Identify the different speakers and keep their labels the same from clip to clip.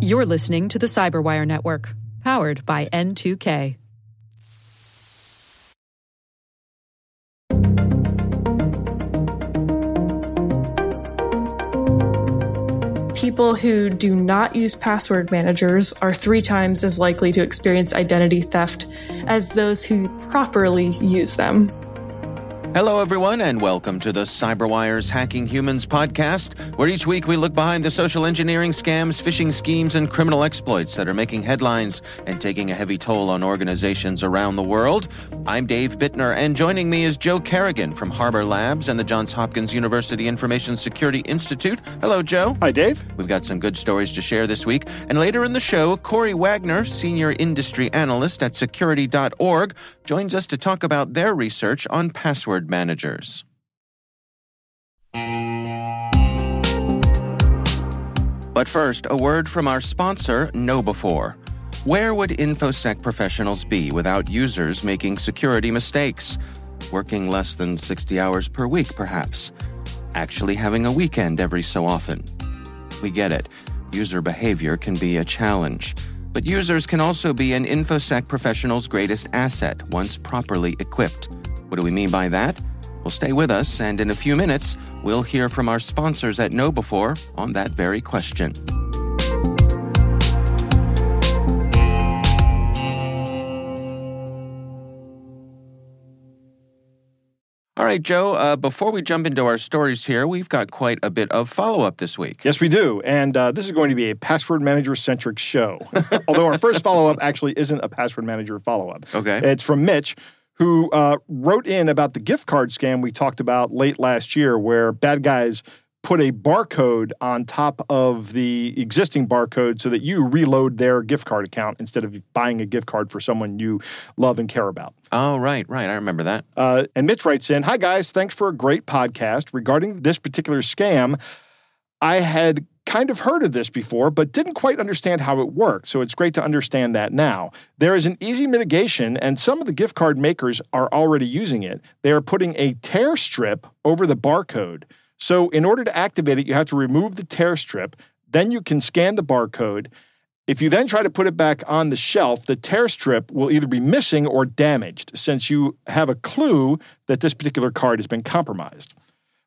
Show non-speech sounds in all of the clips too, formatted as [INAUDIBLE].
Speaker 1: You're listening to the Cyberwire Network, powered by N2K.
Speaker 2: People who do not use password managers are three times as likely to experience identity theft as those who properly use them.
Speaker 3: Hello, everyone, and welcome to the CyberWire's Hacking Humans podcast, where each week we look behind the social engineering scams, phishing schemes, and criminal exploits that are making headlines and taking a heavy toll on organizations around the world. I'm Dave Bittner, and joining me is Joe Carrigan from Harbor Labs and the Johns Hopkins University Information Security Institute. Hello, Joe.
Speaker 4: Hi, Dave.
Speaker 3: We've got some good stories to share this week. And later in the show, Corey Wagner, Senior Industry Analyst at Security.org, joins us to talk about their research on password managers. But first, a word from our sponsor, KnowBe4. Where would InfoSec professionals be without users making security mistakes? Working less than 60 hours per week, perhaps. Actually having a weekend every so often. We get it. User behavior can be a challenge. But users can also be an InfoSec professional's greatest asset once properly equipped. What do we mean by that? Well, stay with us, and in a few minutes, we'll hear from our sponsors at KnowBe4 on that very question. Right, Joe, uh, before we jump into our stories here, we've got quite a bit of follow up this week.
Speaker 4: Yes, we do. And uh, this is going to be a password manager centric show. [LAUGHS] Although our first follow up actually isn't a password manager follow up.
Speaker 3: Okay.
Speaker 4: It's from Mitch, who uh, wrote in about the gift card scam we talked about late last year, where bad guys put a barcode on top of the existing barcode so that you reload their gift card account instead of buying a gift card for someone you love and care about.
Speaker 3: Oh, right, right. I remember that.
Speaker 4: Uh, and Mitch writes in Hi, guys. Thanks for a great podcast. Regarding this particular scam, I had kind of heard of this before, but didn't quite understand how it worked. So it's great to understand that now. There is an easy mitigation, and some of the gift card makers are already using it. They are putting a tear strip over the barcode. So, in order to activate it, you have to remove the tear strip. Then you can scan the barcode. If you then try to put it back on the shelf, the tear strip will either be missing or damaged since you have a clue that this particular card has been compromised,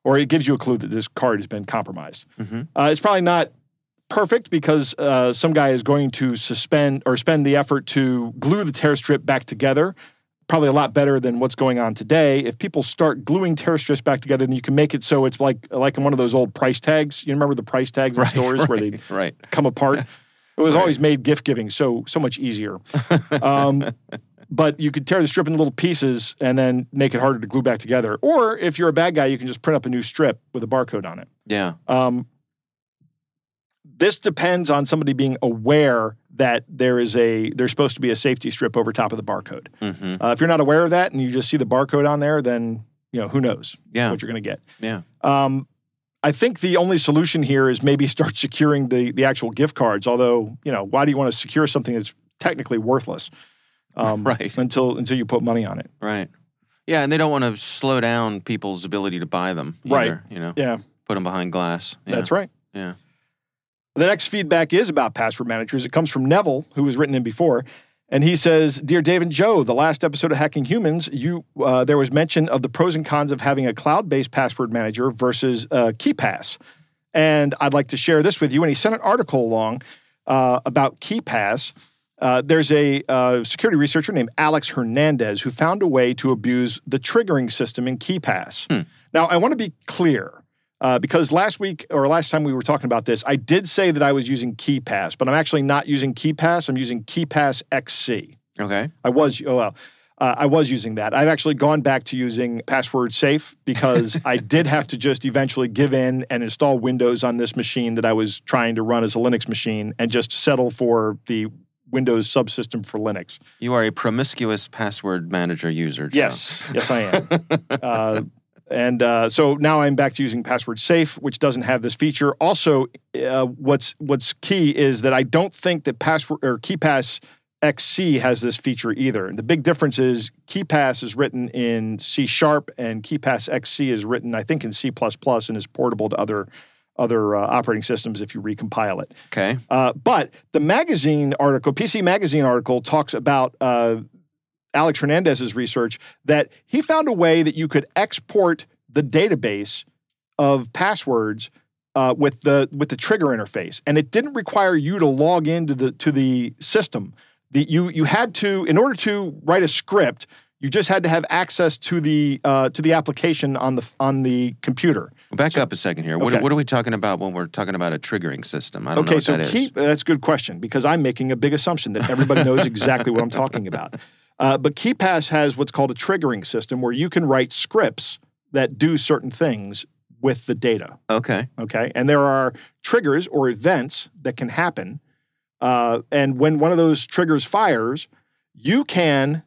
Speaker 4: or it gives you a clue that this card has been compromised.
Speaker 3: Mm-hmm.
Speaker 4: Uh, it's probably not perfect because uh, some guy is going to suspend or spend the effort to glue the tear strip back together probably a lot better than what's going on today. If people start gluing tear strips back together, then you can make it so it's like like in one of those old price tags. You remember the price tags in
Speaker 3: Right,
Speaker 4: stores
Speaker 3: right,
Speaker 4: where they
Speaker 3: right.
Speaker 4: come apart? [LAUGHS] It was
Speaker 3: Right.
Speaker 4: always made gift giving so so much easier. Um, [LAUGHS] but you could tear the strip into little pieces and then make it harder to glue back together. Or if you're a bad guy, you can just print up a new strip with a barcode on it.
Speaker 3: Yeah.
Speaker 4: Um, this depends on somebody being aware that there is a there's supposed to be a safety strip over top of the barcode.
Speaker 3: Mm-hmm.
Speaker 4: Uh, if you're not aware of that and you just see the barcode on there, then you know who knows
Speaker 3: Yeah.
Speaker 4: what you're going to get.
Speaker 3: Yeah.
Speaker 4: Um, I think the only solution here is maybe [LAUGHS] start securing the the actual gift cards. Although you know, why do you want to secure something that's technically worthless? Um, [LAUGHS]
Speaker 3: Right.
Speaker 4: Until until you put money on it.
Speaker 3: Right. Yeah, and they don't want to slow down people's ability to buy them.
Speaker 4: Right.
Speaker 3: You know,
Speaker 4: Yeah,
Speaker 3: put them behind glass. Yeah.
Speaker 4: that's right.
Speaker 3: Yeah.
Speaker 4: The next feedback is about password managers. It comes from Neville, who was written in before. And he says, Dear Dave and Joe, the last episode of Hacking Humans, you uh, there was mention of the pros and cons of having a cloud based password manager versus uh, KeePass. And I'd like to share this with you. And he sent an article along uh, about KeePass. Uh, there's a uh, security researcher named Alex Hernandez who found a way to abuse the triggering system in KeePass. Now, I want to be clear uh, because last week or last time we were talking about this, I did say that I was using KeePass, but I'm actually not using KeePass. I'm using KeePass XC.
Speaker 3: Okay.
Speaker 4: I was, oh well, uh, I was using that. I've actually gone back to using password safe because [LAUGHS] I did have to just eventually give in and install Windows on this machine that I was trying to run as a Linux machine and just settle for the Windows subsystem for Linux.
Speaker 3: You are a promiscuous password manager user. Joe.
Speaker 4: Yes, yes, I am. [LAUGHS] uh, and uh, so now I'm back to using password safe, which doesn't have this feature. Also, uh, what's what's key is that I don't think that password or KeePass XC has this feature either. The big difference is KeePass is written in C sharp and KeePass XC is written, I think, in C and is portable to other other uh, operating systems if you recompile it.
Speaker 3: Okay.
Speaker 4: Uh, but the magazine article, PC Magazine article, talks about uh, Alex Hernandez's research that he found a way that you could export the database of passwords uh, with the with the trigger interface, and it didn't require you to log into the to the system. The, you you had to in order to write a script. You just had to have access to the uh, to the application on the on the computer.
Speaker 3: Back up a second here. What,
Speaker 4: Okay.
Speaker 3: what are we talking about when we're talking about a triggering system? I don't know
Speaker 4: Okay,
Speaker 3: what
Speaker 4: so
Speaker 3: that is.
Speaker 4: keep that's a good question because I'm making a big assumption that everybody knows exactly what I'm talking about. [LAUGHS] Uh, but KeePass has what's called a triggering system where you can write scripts that do certain things with the data.
Speaker 3: Okay.
Speaker 4: Okay, and there are triggers or events that can happen, uh, and when one of those triggers fires, you can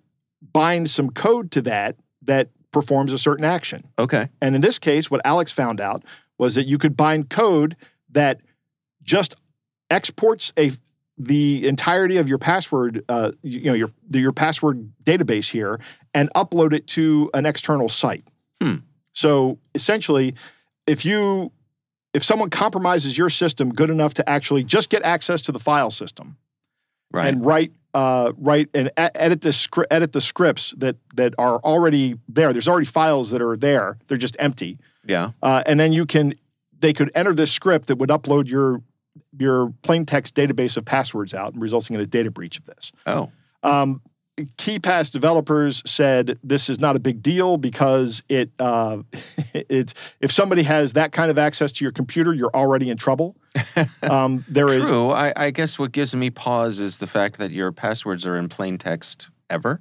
Speaker 4: bind some code to that that performs a certain action.
Speaker 3: Okay.
Speaker 4: And in this case, what Alex found out was that you could bind code that just exports a the entirety of your password, uh, you, know, your your password database here, and upload it to an external site.
Speaker 3: Hmm.
Speaker 4: So essentially, if you if someone compromises your system good enough to actually just get access to the file system
Speaker 3: Right.
Speaker 4: and write uh, write and edit the scri- edit the scripts that that are already there. There's already files that are there. They're just empty.
Speaker 3: yeah.
Speaker 4: Uh, and then you can they could enter this script that would upload your your plain text database of passwords out, and resulting in a data breach of this.
Speaker 3: Oh.
Speaker 4: Um, KeePass developers said this is not a big deal because it uh, [LAUGHS] it's if somebody has that kind of access to your computer, you're already in trouble. [LAUGHS] Um, there is
Speaker 3: True. I, I guess what gives me pause is the fact that your passwords are in plain text ever.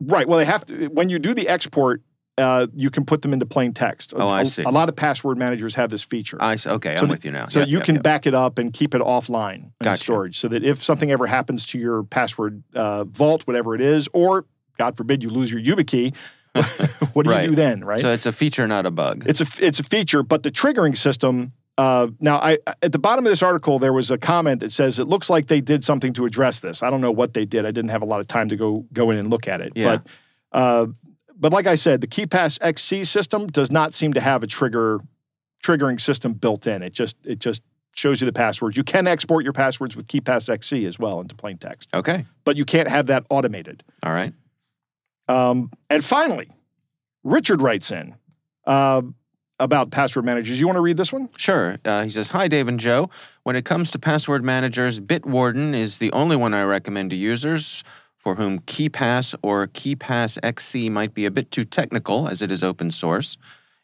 Speaker 4: Right. Well, they have to. When you do the export, uh, you can put them into plain text.
Speaker 3: Oh, I
Speaker 4: A-
Speaker 3: see.
Speaker 4: A lot of password managers have this feature,
Speaker 3: I s- okay.
Speaker 4: So
Speaker 3: I'm with you now.
Speaker 4: so
Speaker 3: Yep,
Speaker 4: you
Speaker 3: yep,
Speaker 4: can
Speaker 3: yep.
Speaker 4: back it up and keep it offline in
Speaker 3: Gotcha.
Speaker 4: storage, so that if something ever happens to your password uh, vault, whatever it is, or God forbid you lose your YubiKey, [LAUGHS] what do
Speaker 3: Right.
Speaker 4: you do then? Right.
Speaker 3: So it's a feature, not a bug.
Speaker 4: It's a it's a feature, but the triggering system. Uh, now, I at the bottom of this article there was a comment that says it looks like they did something to address this. I don't know what they did. I didn't have a lot of time to go go in and look at it.
Speaker 3: Yeah.
Speaker 4: But uh, but like I said, the KeePass XC system does not seem to have a trigger triggering system built in. It just it just shows you the passwords. You can export your passwords with KeePass XC as well into plain text,
Speaker 3: okay.
Speaker 4: but you can't have that automated.
Speaker 3: All right.
Speaker 4: Um, and finally, Richard writes in uh, about password managers. You want to read this one?
Speaker 3: Sure. Uh, he says, Hi, Dave and Joe. When it comes to password managers, Bitwarden is the only one I recommend to users for whom KeePass or KeePass XC might be a bit too technical as it is open source.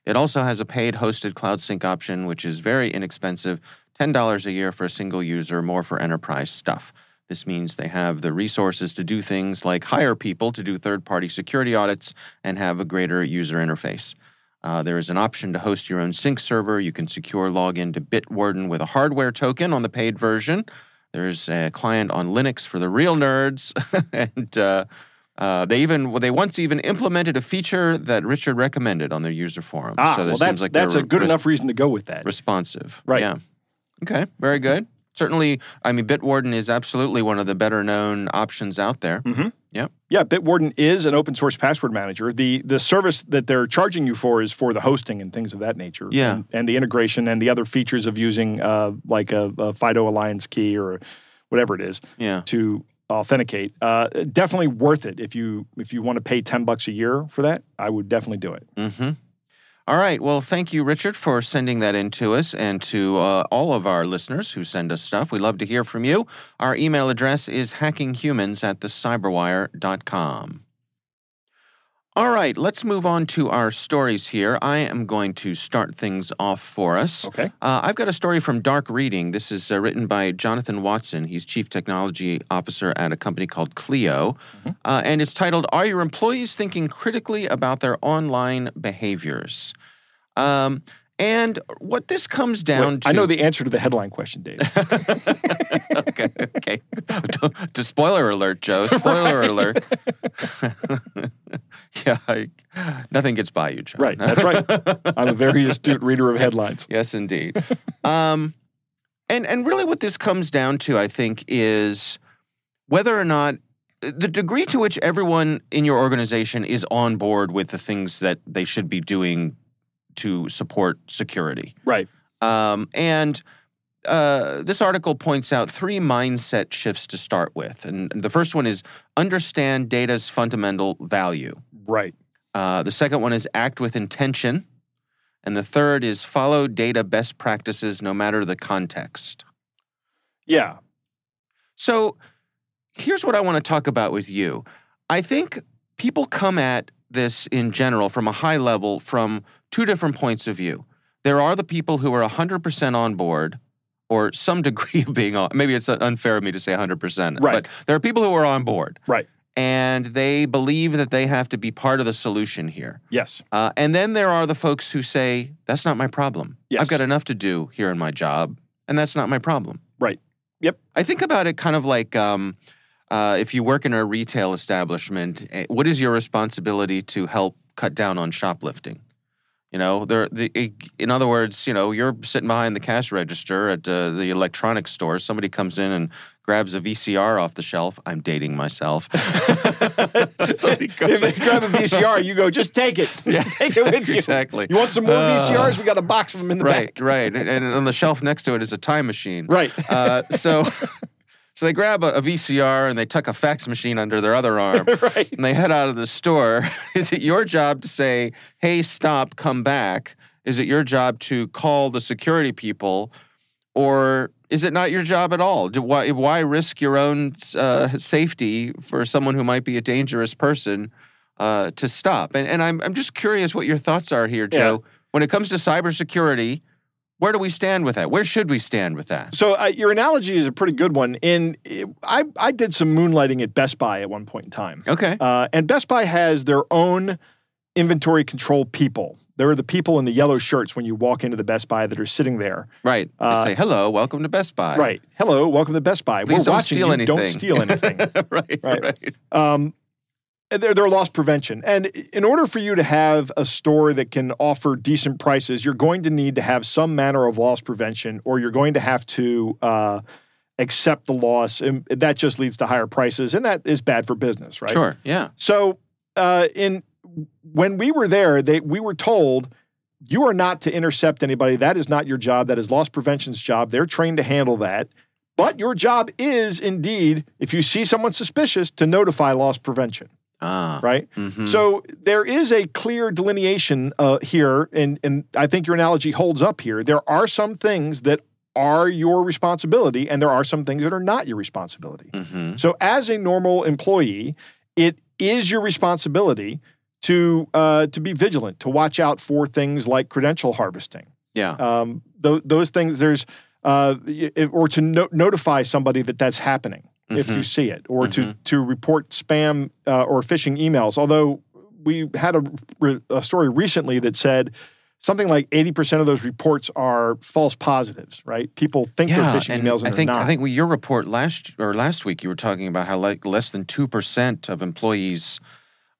Speaker 3: It also has a paid hosted cloud sync option, which is very inexpensive $10 a year for a single user, more for enterprise stuff. This means they have the resources to do things like hire people to do third party security audits and have a greater user interface. Uh, there is an option to host your own sync server. You can secure login to Bitwarden with a hardware token on the paid version. There's a client on Linux for the real nerds, [LAUGHS] and uh, uh, they even well, they once even implemented a feature that Richard recommended on their user forum.
Speaker 4: Ah,
Speaker 3: so
Speaker 4: well, that's
Speaker 3: seems like
Speaker 4: that's a good
Speaker 3: res-
Speaker 4: enough reason to go with that.
Speaker 3: responsive.
Speaker 4: Right.
Speaker 3: Yeah. Okay. Very good. Certainly, I mean, Bitwarden is absolutely one of the better known options out there.
Speaker 4: Mhm.
Speaker 3: Yep.
Speaker 4: Yeah, Bitwarden is an open source password manager. The the service that they're charging you for is for the hosting and things of that nature.
Speaker 3: Yeah.
Speaker 4: And, and the integration and the other features of using uh, like a, a FIDO Alliance key or whatever it is
Speaker 3: Yeah.
Speaker 4: to authenticate. Uh, definitely worth it if you if you want to pay ten bucks a year for that. I would definitely do it.
Speaker 3: Mm-hmm. All right. Well, thank you, Richard, for sending that in to us and to uh, all of our listeners who send us stuff. We love to hear from you. Our email address is hackinghumans at thecyberwire.com. All right, let's move on to our stories here. I am going to start things off for us.
Speaker 4: Okay.
Speaker 3: Uh, I've got a story from Dark Reading. This is uh, written by Jonathan Watson. He's Chief Technology Officer at a company called Clio. Uh, and it's titled Are Your Employees Thinking Critically About Their Online Behaviors? Um, and what this comes down
Speaker 4: Wait,
Speaker 3: to.
Speaker 4: I know the answer to the headline question, Dave. [LAUGHS]
Speaker 3: okay, okay. to spoiler alert, Joe. [LAUGHS] Spoiler alert. [LAUGHS] yeah, I, nothing gets by you, Joe.
Speaker 4: right. That's right. I'm a very astute reader of headlines.
Speaker 3: Yes, indeed. um, and and really, what this comes down to, I think, is whether or not the degree to which everyone in your organization is on board with the things that they should be doing to support security.
Speaker 4: Right.
Speaker 3: Um, and uh, this article points out three mindset shifts to start with. And the first one is understand data's fundamental value.
Speaker 4: Right.
Speaker 3: Uh, the second one is act with intention. And the third is follow data best practices no matter the context.
Speaker 4: Yeah.
Speaker 3: So here's what I want to talk about with you. I think people come at this in general from a high level from two different points of view. There are the people who are 100% on board or some [LAUGHS] degree of being on. Maybe it's unfair of me to say 100%.
Speaker 4: Right.
Speaker 3: But there are people who are on board.
Speaker 4: Right.
Speaker 3: And they believe that they have to be part of the solution here.
Speaker 4: Yes.
Speaker 3: Uh, and then there are the folks who say, that's not my problem.
Speaker 4: Yes.
Speaker 3: I've got enough to do here in my job, and that's not my problem.
Speaker 4: Right. Yep.
Speaker 3: I think about it kind of like um, uh, if you work in a retail establishment, eh, what is your responsibility to help cut down on shoplifting? You know, there. The, in other words, you know, you're sitting behind the cash register at uh, the electronics store. Somebody comes in and grabs a VCR off the shelf. I'm dating myself. [LAUGHS] Somebody
Speaker 4: if they grab a VCR, you go, just take it.
Speaker 3: Yeah, [LAUGHS]
Speaker 4: take it with you.
Speaker 3: exactly.
Speaker 4: You want some more
Speaker 3: Uh,
Speaker 4: VCRs? We got a box of them in the
Speaker 3: right,
Speaker 4: back.
Speaker 3: right, and, and on the shelf next to it is a time machine.
Speaker 4: Right.
Speaker 3: Uh, so, [LAUGHS] so they grab a, a VCR and they tuck a fax machine under their other arm, [LAUGHS]
Speaker 4: right.
Speaker 3: and they head out of the store. [LAUGHS] Is it your job to say, "Hey, stop, come back"? Is it your job to call the security people, or is it not your job at all? Do, why, why risk your own uh, safety for someone who might be a dangerous person uh, to stop? And, and I'm, I'm just curious what your thoughts are here,
Speaker 4: Yeah.
Speaker 3: Joe. When it comes to cybersecurity, where do we stand with that? Where should we stand with that?
Speaker 4: So uh, your analogy is a pretty good one. And I I did some moonlighting at Best Buy at one point in time,
Speaker 3: Okay.
Speaker 4: uh, and Best Buy has their own inventory control people. There are the people in the yellow shirts when you walk into the Best Buy that are sitting there.
Speaker 3: Right. They
Speaker 4: Uh,
Speaker 3: say, hello, welcome to Best Buy.
Speaker 4: Right. Hello, welcome to Best Buy.
Speaker 3: Please
Speaker 4: We're
Speaker 3: don't
Speaker 4: watching
Speaker 3: steal
Speaker 4: you.
Speaker 3: anything.
Speaker 4: Don't steal anything. [LAUGHS]
Speaker 3: right,
Speaker 4: Right.
Speaker 3: right.
Speaker 4: um, and they're, they're loss prevention. And in order for you to have a store that can offer decent prices, you're going to need to have some manner of loss prevention, or you're going to have to uh, accept the loss. And that just leads to higher prices, and that is bad for business, right?
Speaker 3: Sure. Yeah.
Speaker 4: So, uh, in when we were there, they we were told you are not to intercept anybody. That is not your job. That is loss prevention's job. They're trained to handle that. But your job is indeed, if you see someone suspicious, to notify loss prevention,
Speaker 3: Ah.
Speaker 4: right?
Speaker 3: mhm.
Speaker 4: So there is a clear delineation uh, here, and and I think your analogy holds up here. There are some things that are your responsibility, and there are some things that are not your responsibility.
Speaker 3: Mhm.
Speaker 4: So, as a normal employee, it is your responsibility to uh, to be vigilant, to watch out for things like credential harvesting.
Speaker 3: Yeah.
Speaker 4: Um, tho- those things, there's uh, if- or to no- notify somebody that that's happening if you see it, or to to report spam uh, or phishing emails. Although we had a, a story recently that said. Something like eighty percent of those reports are false positives, right? People think
Speaker 3: yeah,
Speaker 4: they're phishing emails, and
Speaker 3: I
Speaker 4: they're
Speaker 3: think
Speaker 4: not.
Speaker 3: I think your report last or last week you were talking about how like less than two percent of employees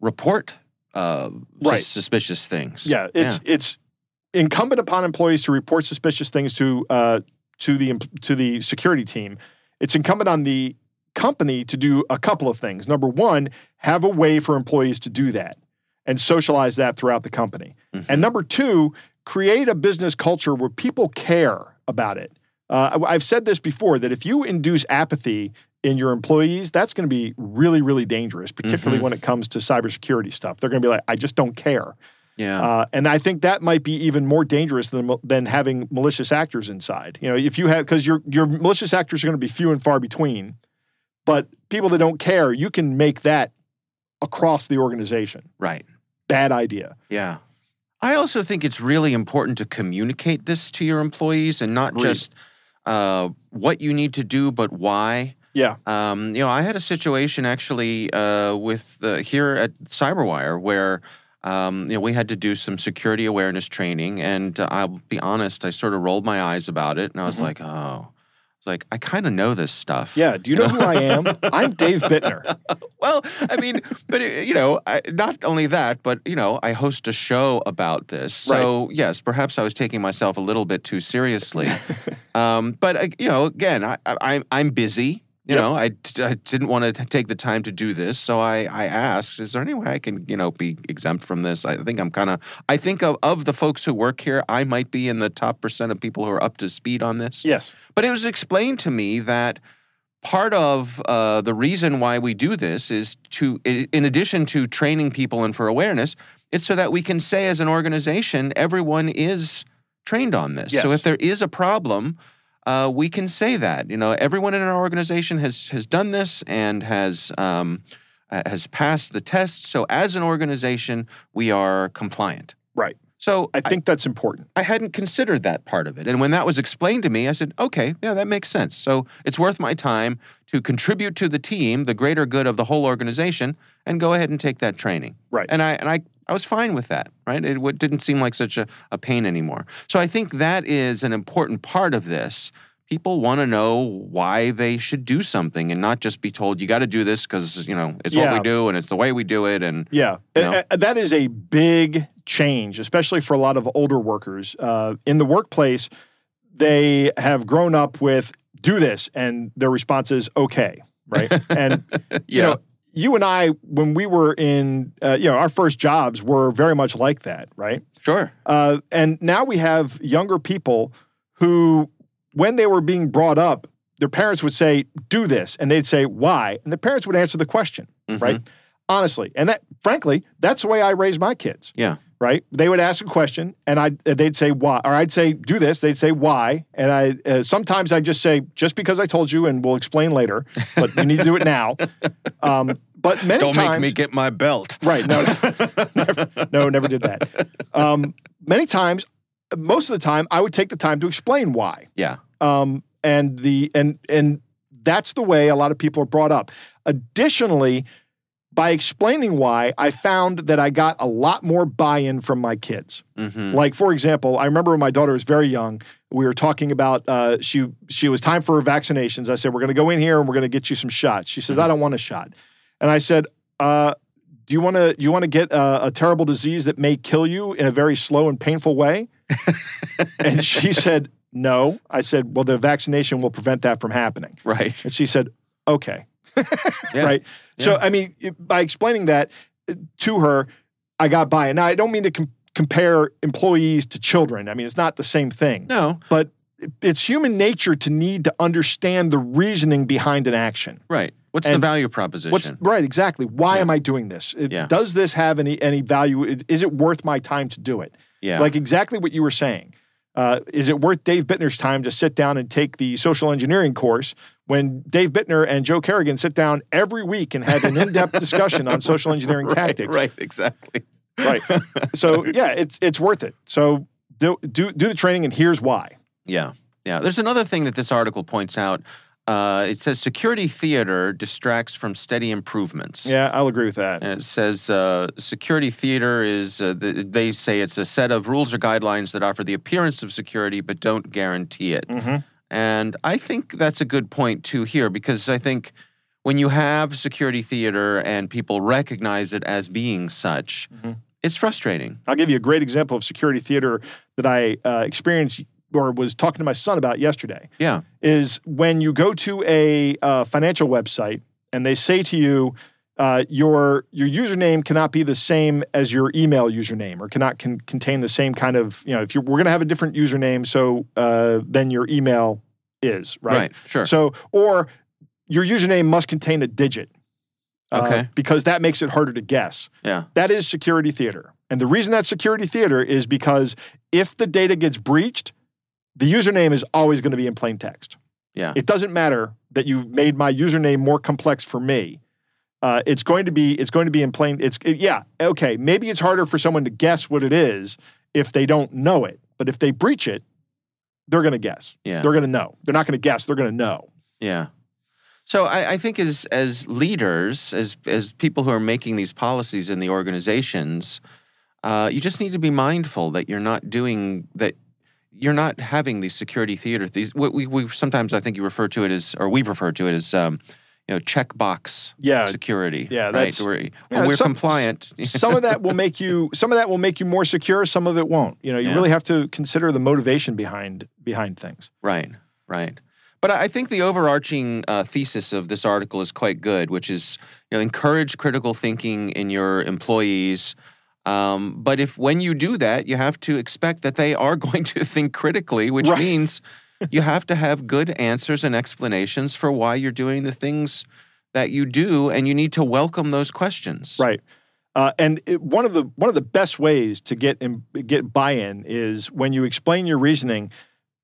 Speaker 3: report uh, sus-
Speaker 4: Right.
Speaker 3: suspicious things.
Speaker 4: Yeah, it's it's incumbent upon employees to report suspicious things to uh, to the to the security team. It's incumbent on the company to do a couple of things. Number one, have a way for employees to do that and socialize that throughout the company.
Speaker 3: Mhm.
Speaker 4: And number two, create a business culture where people care about it. Uh, I've said this before that if you induce apathy in your employees, that's going to be really, really dangerous, particularly when it comes to cybersecurity stuff. They're going to be like, I just don't care.
Speaker 3: yeah.
Speaker 4: Uh, and I think that might be even more dangerous than than having malicious actors inside. You know, if you have because your your malicious actors are going to be few and far between, but people that don't care, you can make that across the organization.
Speaker 3: right.
Speaker 4: Bad idea.
Speaker 3: Yeah. I also think it's really important to communicate this to your employees and not
Speaker 4: Agreed.
Speaker 3: just uh, what you need to do, but why.
Speaker 4: Yeah.
Speaker 3: Um, you know, I had a situation actually uh, with uh, here at CyberWire where um, you know we had to do some security awareness training, and uh, I'll be honest, I sort of rolled my eyes about it, and I was
Speaker 4: Mhm.
Speaker 3: like, oh, like I kind of know this stuff.
Speaker 4: Yeah. Do you know who I am? [LAUGHS] I'm Dave Bittner.
Speaker 3: Well, I mean, but uh, you know, I, not only that, but you know, I host a show about this. So yes, perhaps I was taking myself a little bit too seriously. [LAUGHS] um, but uh, you know, again, I, I, I'm busy. You
Speaker 4: Yep.
Speaker 3: know, I, I didn't want to take the time to do this, so I, I asked, "Is there any way I can, you know, be exempt from this?" I think I'm kind of, I think of of the folks who work here, I might be in the top percent of people who are up to speed on this.
Speaker 4: Yes.
Speaker 3: But it was explained to me that part of uh, the reason why we do this is to, in addition to training people and for awareness, it's so that we can say as an organization, everyone is trained on this. So if there is a problem, uh, we can say that. You know, everyone in our organization has has done this and has. Um, uh, has passed the test. So, as an organization, we are compliant.
Speaker 4: Right.
Speaker 3: So,
Speaker 4: I think that's important.
Speaker 3: I hadn't considered that part of it. And when that was explained to me, I said, okay, yeah, that makes sense. So it's worth my time to contribute to the team, the greater good of the whole organization, and go ahead and take that training.
Speaker 4: Right.
Speaker 3: And I and I, I was fine with that, right? It w- didn't seem like such a, a pain anymore. So I think that is an important part of this. People want to know why they should do something and not just be told you got to do this because you know it's what we do and it's the way we do it and
Speaker 4: Yeah,
Speaker 3: You know?
Speaker 4: that is a big change, especially for a lot of older workers uh, in the workplace. They have grown up with do this, and their response is okay, right? [LAUGHS] and you know, you and I, when we were in, uh, you know, our first jobs were very much like that, right?
Speaker 3: sure,
Speaker 4: Uh, and now we have younger people who, when they were being brought up, their parents would say, "Do this," and they'd say, "Why?" And the parents would answer the question,
Speaker 3: Mhm.
Speaker 4: right? Honestly, and that, frankly, that's the way I raised my kids.
Speaker 3: yeah,
Speaker 4: Right? They would ask a question, and I they'd say why, or I'd say do this. They'd say why, and I uh, sometimes I just say just because I told you, and we'll explain later, but you need to do it now. [LAUGHS] Um, but many
Speaker 3: don't
Speaker 4: times,
Speaker 3: make me get my belt.
Speaker 4: Right. No, [LAUGHS] never, no, never did that. Um, many times, most of the time, I would take the time to explain why.
Speaker 3: Yeah,
Speaker 4: Um, and the and and that's the way a lot of people are brought up. Additionally, by explaining why, I found that I got a lot more buy-in from my kids.
Speaker 3: hmm
Speaker 4: Like for example, I remember when my daughter was very young, we were talking about uh, she she was time for her vaccinations. I said we're going to go in here and we're going to get you some shots. She says I don't want a shot, and I said. Uh, do you want to you want to get a, a terrible disease that may kill you in a very slow and painful way? And she said no. I said, well, the vaccination will prevent that from happening.
Speaker 3: right.
Speaker 4: And she said, okay.
Speaker 3: Yeah.
Speaker 4: Right. So, I mean, by explaining that uh, to her, I got by it. Now, I don't mean to com- compare employees to children. I mean, it's not the same thing,
Speaker 3: No,
Speaker 4: but it's human nature to need to understand the reasoning behind an action.
Speaker 3: right. What's the value proposition?
Speaker 4: What's right? Exactly. Why
Speaker 3: Yeah.
Speaker 4: am I doing this? It-
Speaker 3: Yeah.
Speaker 4: Does this have any any value? Is it worth my time to do it?
Speaker 3: Yeah.
Speaker 4: Like exactly what you were saying. Uh, is it worth Dave Bittner's time to sit down and take the social engineering course when Dave Bittner and Joe Carrigan sit down every week and have an in-depth [LAUGHS] discussion on social engineering
Speaker 3: right,
Speaker 4: tactics?
Speaker 3: Right. Exactly.
Speaker 4: Right. So yeah, it's it's worth it. So do do do the training, and here's why.
Speaker 3: Yeah. Yeah. There's another thing that this article points out. Uh, it says security theater distracts from steady improvements.
Speaker 4: Yeah, I'll agree with that.
Speaker 3: And it says uh, security theater is, uh, th- they say it's a set of rules or guidelines that offer the appearance of security but don't guarantee it.
Speaker 4: Mhm.
Speaker 3: And I think that's a good point too here because I think when you have security theater and people recognize it as being such,
Speaker 4: Mhm.
Speaker 3: it's frustrating.
Speaker 4: I'll give you a great example of security theater that I uh, experienced or was talking to my son about yesterday.
Speaker 3: Yeah.
Speaker 4: is when you go to a uh, financial website and they say to you, uh, your your username cannot be the same as your email username, or cannot con- contain the same kind of you know. If you're we're going to have a different username, so uh, then your email is right.
Speaker 3: Right. Sure.
Speaker 4: So or your username must contain a digit. uh,
Speaker 3: Okay.
Speaker 4: because that makes it harder to guess.
Speaker 3: yeah.
Speaker 4: That is security theater. And the reason that's security theater is because if the data gets breached, the username is always going to be in plain text.
Speaker 3: Yeah.
Speaker 4: It doesn't matter that you've made my username more complex for me. Uh, it's going to be it's going to be in plain. It's it- yeah okay. Maybe it's harder for someone to guess what it is if they don't know it. But if they breach it, they're going to guess.
Speaker 3: Yeah.
Speaker 4: They're going to know. They're not going to guess. They're going to know.
Speaker 3: Yeah. So I, I think as as leaders, as as people who are making these policies in the organizations, uh, you just need to be mindful that you're not doing that. You're not having these security theater. These what we, we sometimes I think you refer to it as, or we refer to it as, um, you know, checkbox
Speaker 4: Yeah.
Speaker 3: security.
Speaker 4: yeah,
Speaker 3: right.
Speaker 4: that's-
Speaker 3: We're,
Speaker 4: Yeah,
Speaker 3: well, we're
Speaker 4: some-
Speaker 3: compliant. [LAUGHS]
Speaker 4: some of that will make you some of that will make you more secure. Some of it won't. You know, you
Speaker 3: Yeah.
Speaker 4: really have to consider the motivation behind behind things.
Speaker 3: Right, right. But I I think the overarching uh, thesis of this article is quite good, which is you know encourage critical thinking in your employees. Um, but if when you do that, you have to expect that they are [LAUGHS] going to think critically, which
Speaker 4: Right.
Speaker 3: means you have to have good answers and explanations for why you're doing the things that you do, and you need to welcome those questions.
Speaker 4: Right. Uh, and it, one of the one of the best ways to get in, get buy-in is when you explain your reasoning,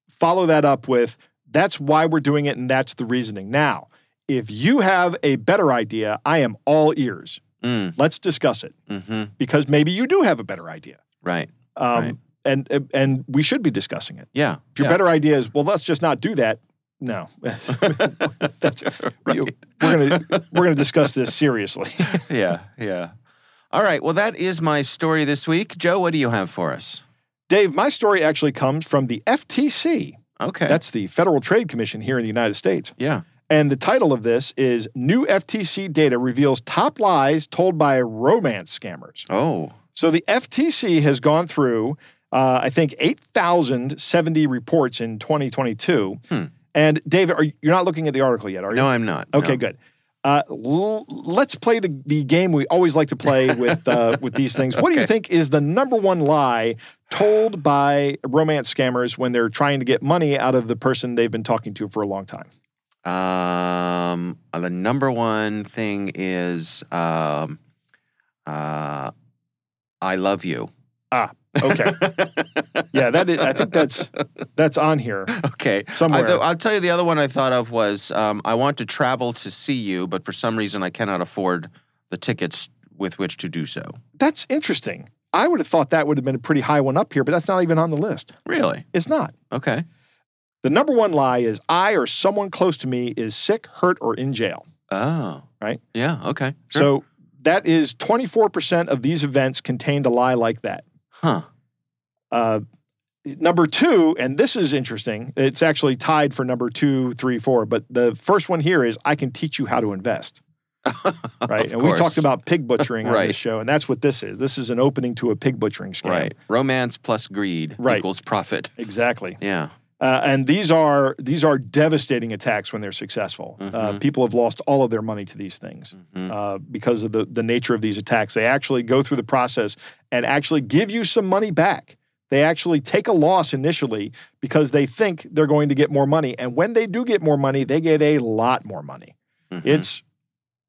Speaker 4: follow that up with that's why we're doing it and that's the reasoning. Now, if you have a better idea, I am all ears.
Speaker 3: Mm,
Speaker 4: Let's discuss it
Speaker 3: hmm
Speaker 4: because maybe you do have a better idea.
Speaker 3: Right.
Speaker 4: Um,
Speaker 3: Right.
Speaker 4: and and we should be discussing it.
Speaker 3: Yeah.
Speaker 4: If your
Speaker 3: yeah.
Speaker 4: better idea is, well, let's just not do that. No, [LAUGHS] [LAUGHS] that's you- we're gonna we're gonna discuss this seriously. [LAUGHS]
Speaker 3: yeah, yeah. All right. Well, that is my story this week. Joe, what do you have for us?
Speaker 4: Dave, my story actually comes from the FTC.
Speaker 3: Okay.
Speaker 4: That's the Federal Trade Commission here in the United States.
Speaker 3: yeah.
Speaker 4: And the title of this is New FTC Data Reveals Top Lies Told by Romance Scammers.
Speaker 3: Oh.
Speaker 4: So the FTC has gone through, uh, I think, 8,070 reports in 2022.
Speaker 3: Hmm.
Speaker 4: And David, are you, you're not looking at the article yet, are you?
Speaker 3: No, I'm not.
Speaker 4: Okay,
Speaker 3: No.
Speaker 4: good. Uh, l- let's play the, the game we always like to play [LAUGHS] with uh, with these things. What do you think is the number one lie told by romance scammers when they're trying to get money out of the person they've been talking to for a long time?
Speaker 3: Um, the number one thing is, um, uh, I love you.
Speaker 4: Ah, okay, [LAUGHS] yeah, that is. I think that's that's on here
Speaker 3: Okay.
Speaker 4: somewhere.
Speaker 3: I, th- I'll tell you the other one I thought of was um, I want to travel to see you, but for some reason I cannot afford the tickets with which to do so.
Speaker 4: that's interesting. I would have thought that would have been a pretty high one up here, but that's not even on the list.
Speaker 3: Really?
Speaker 4: It's not.
Speaker 3: Okay.
Speaker 4: The number one lie is I or someone close to me is sick, hurt, or in jail.
Speaker 3: Oh.
Speaker 4: Right.
Speaker 3: Yeah. Okay. Sure.
Speaker 4: So that is 24% of these events contained a lie like that.
Speaker 3: huh.
Speaker 4: Uh, number two, and this is interesting, it's actually tied for number two, three, four, but the first one here is I can teach you how to invest. [LAUGHS] Right. And we talked about pig butchering on [LAUGHS]
Speaker 3: Right.
Speaker 4: this show, and that's what this is. This is an opening to a pig butchering scam.
Speaker 3: Right. Romance plus greed
Speaker 4: Right.
Speaker 3: equals profit.
Speaker 4: Exactly.
Speaker 3: Yeah.
Speaker 4: Uh, and these are these are devastating attacks when they're successful. Uh,
Speaker 3: Mhm.
Speaker 4: people have lost all of their money to these things
Speaker 3: Mhm.
Speaker 4: uh, because of the the nature of these attacks. They actually go through the process and actually give you some money back. They actually take a loss initially because they think they're going to get more money, and when they do get more money, they get a lot more money.
Speaker 3: Mhm.
Speaker 4: It's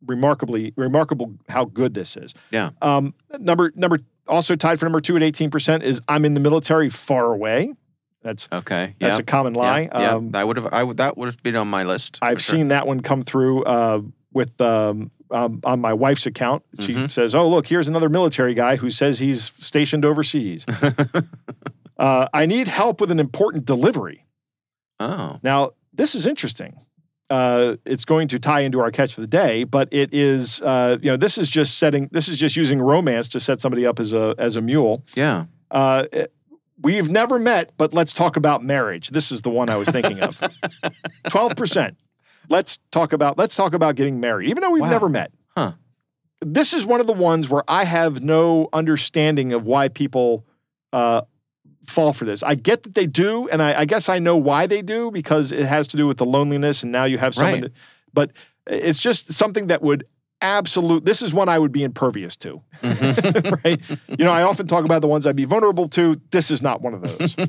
Speaker 4: remarkably remarkable how good this is.
Speaker 3: Yeah.
Speaker 4: Um, number number also tied for number two at eighteen percent is I'm in the military far away. That's
Speaker 3: okay.
Speaker 4: that's
Speaker 3: yeah.
Speaker 4: a common lie.
Speaker 3: Yeah, yeah.
Speaker 4: Um,
Speaker 3: that would have I would that would have been on my list.
Speaker 4: I've
Speaker 3: sure.
Speaker 4: seen that one come through uh, with um, um, on my wife's account. She
Speaker 3: Mhm.
Speaker 4: says, "Oh, look, here's another military guy who says he's stationed overseas. [LAUGHS] uh, I need help with an important delivery."
Speaker 3: Oh.
Speaker 4: Now, this is interesting. Uh, it's going to tie into our catch of the day, but it is, uh, you know, this is just setting, this is just using romance to set somebody up as a as a mule.
Speaker 3: Yeah.
Speaker 4: Uh, it- we've never met, but let's talk about marriage. This is the one I was thinking of. [LAUGHS] Twelve percent. Let's talk about let's talk about getting married, even though we've
Speaker 3: Wow.
Speaker 4: never met.
Speaker 3: Huh.
Speaker 4: This is one of the ones where I have no understanding of why people uh, fall for this. I get that they do, and I, I guess I know why they do because it has to do with the loneliness, and now you have someone.
Speaker 3: Right.
Speaker 4: That, but it's just something that would absolute. This is one I would be impervious to,
Speaker 3: Mm-hmm. [LAUGHS]
Speaker 4: right? You know, I often talk about the ones I'd be vulnerable to. This is not one of those. [LAUGHS]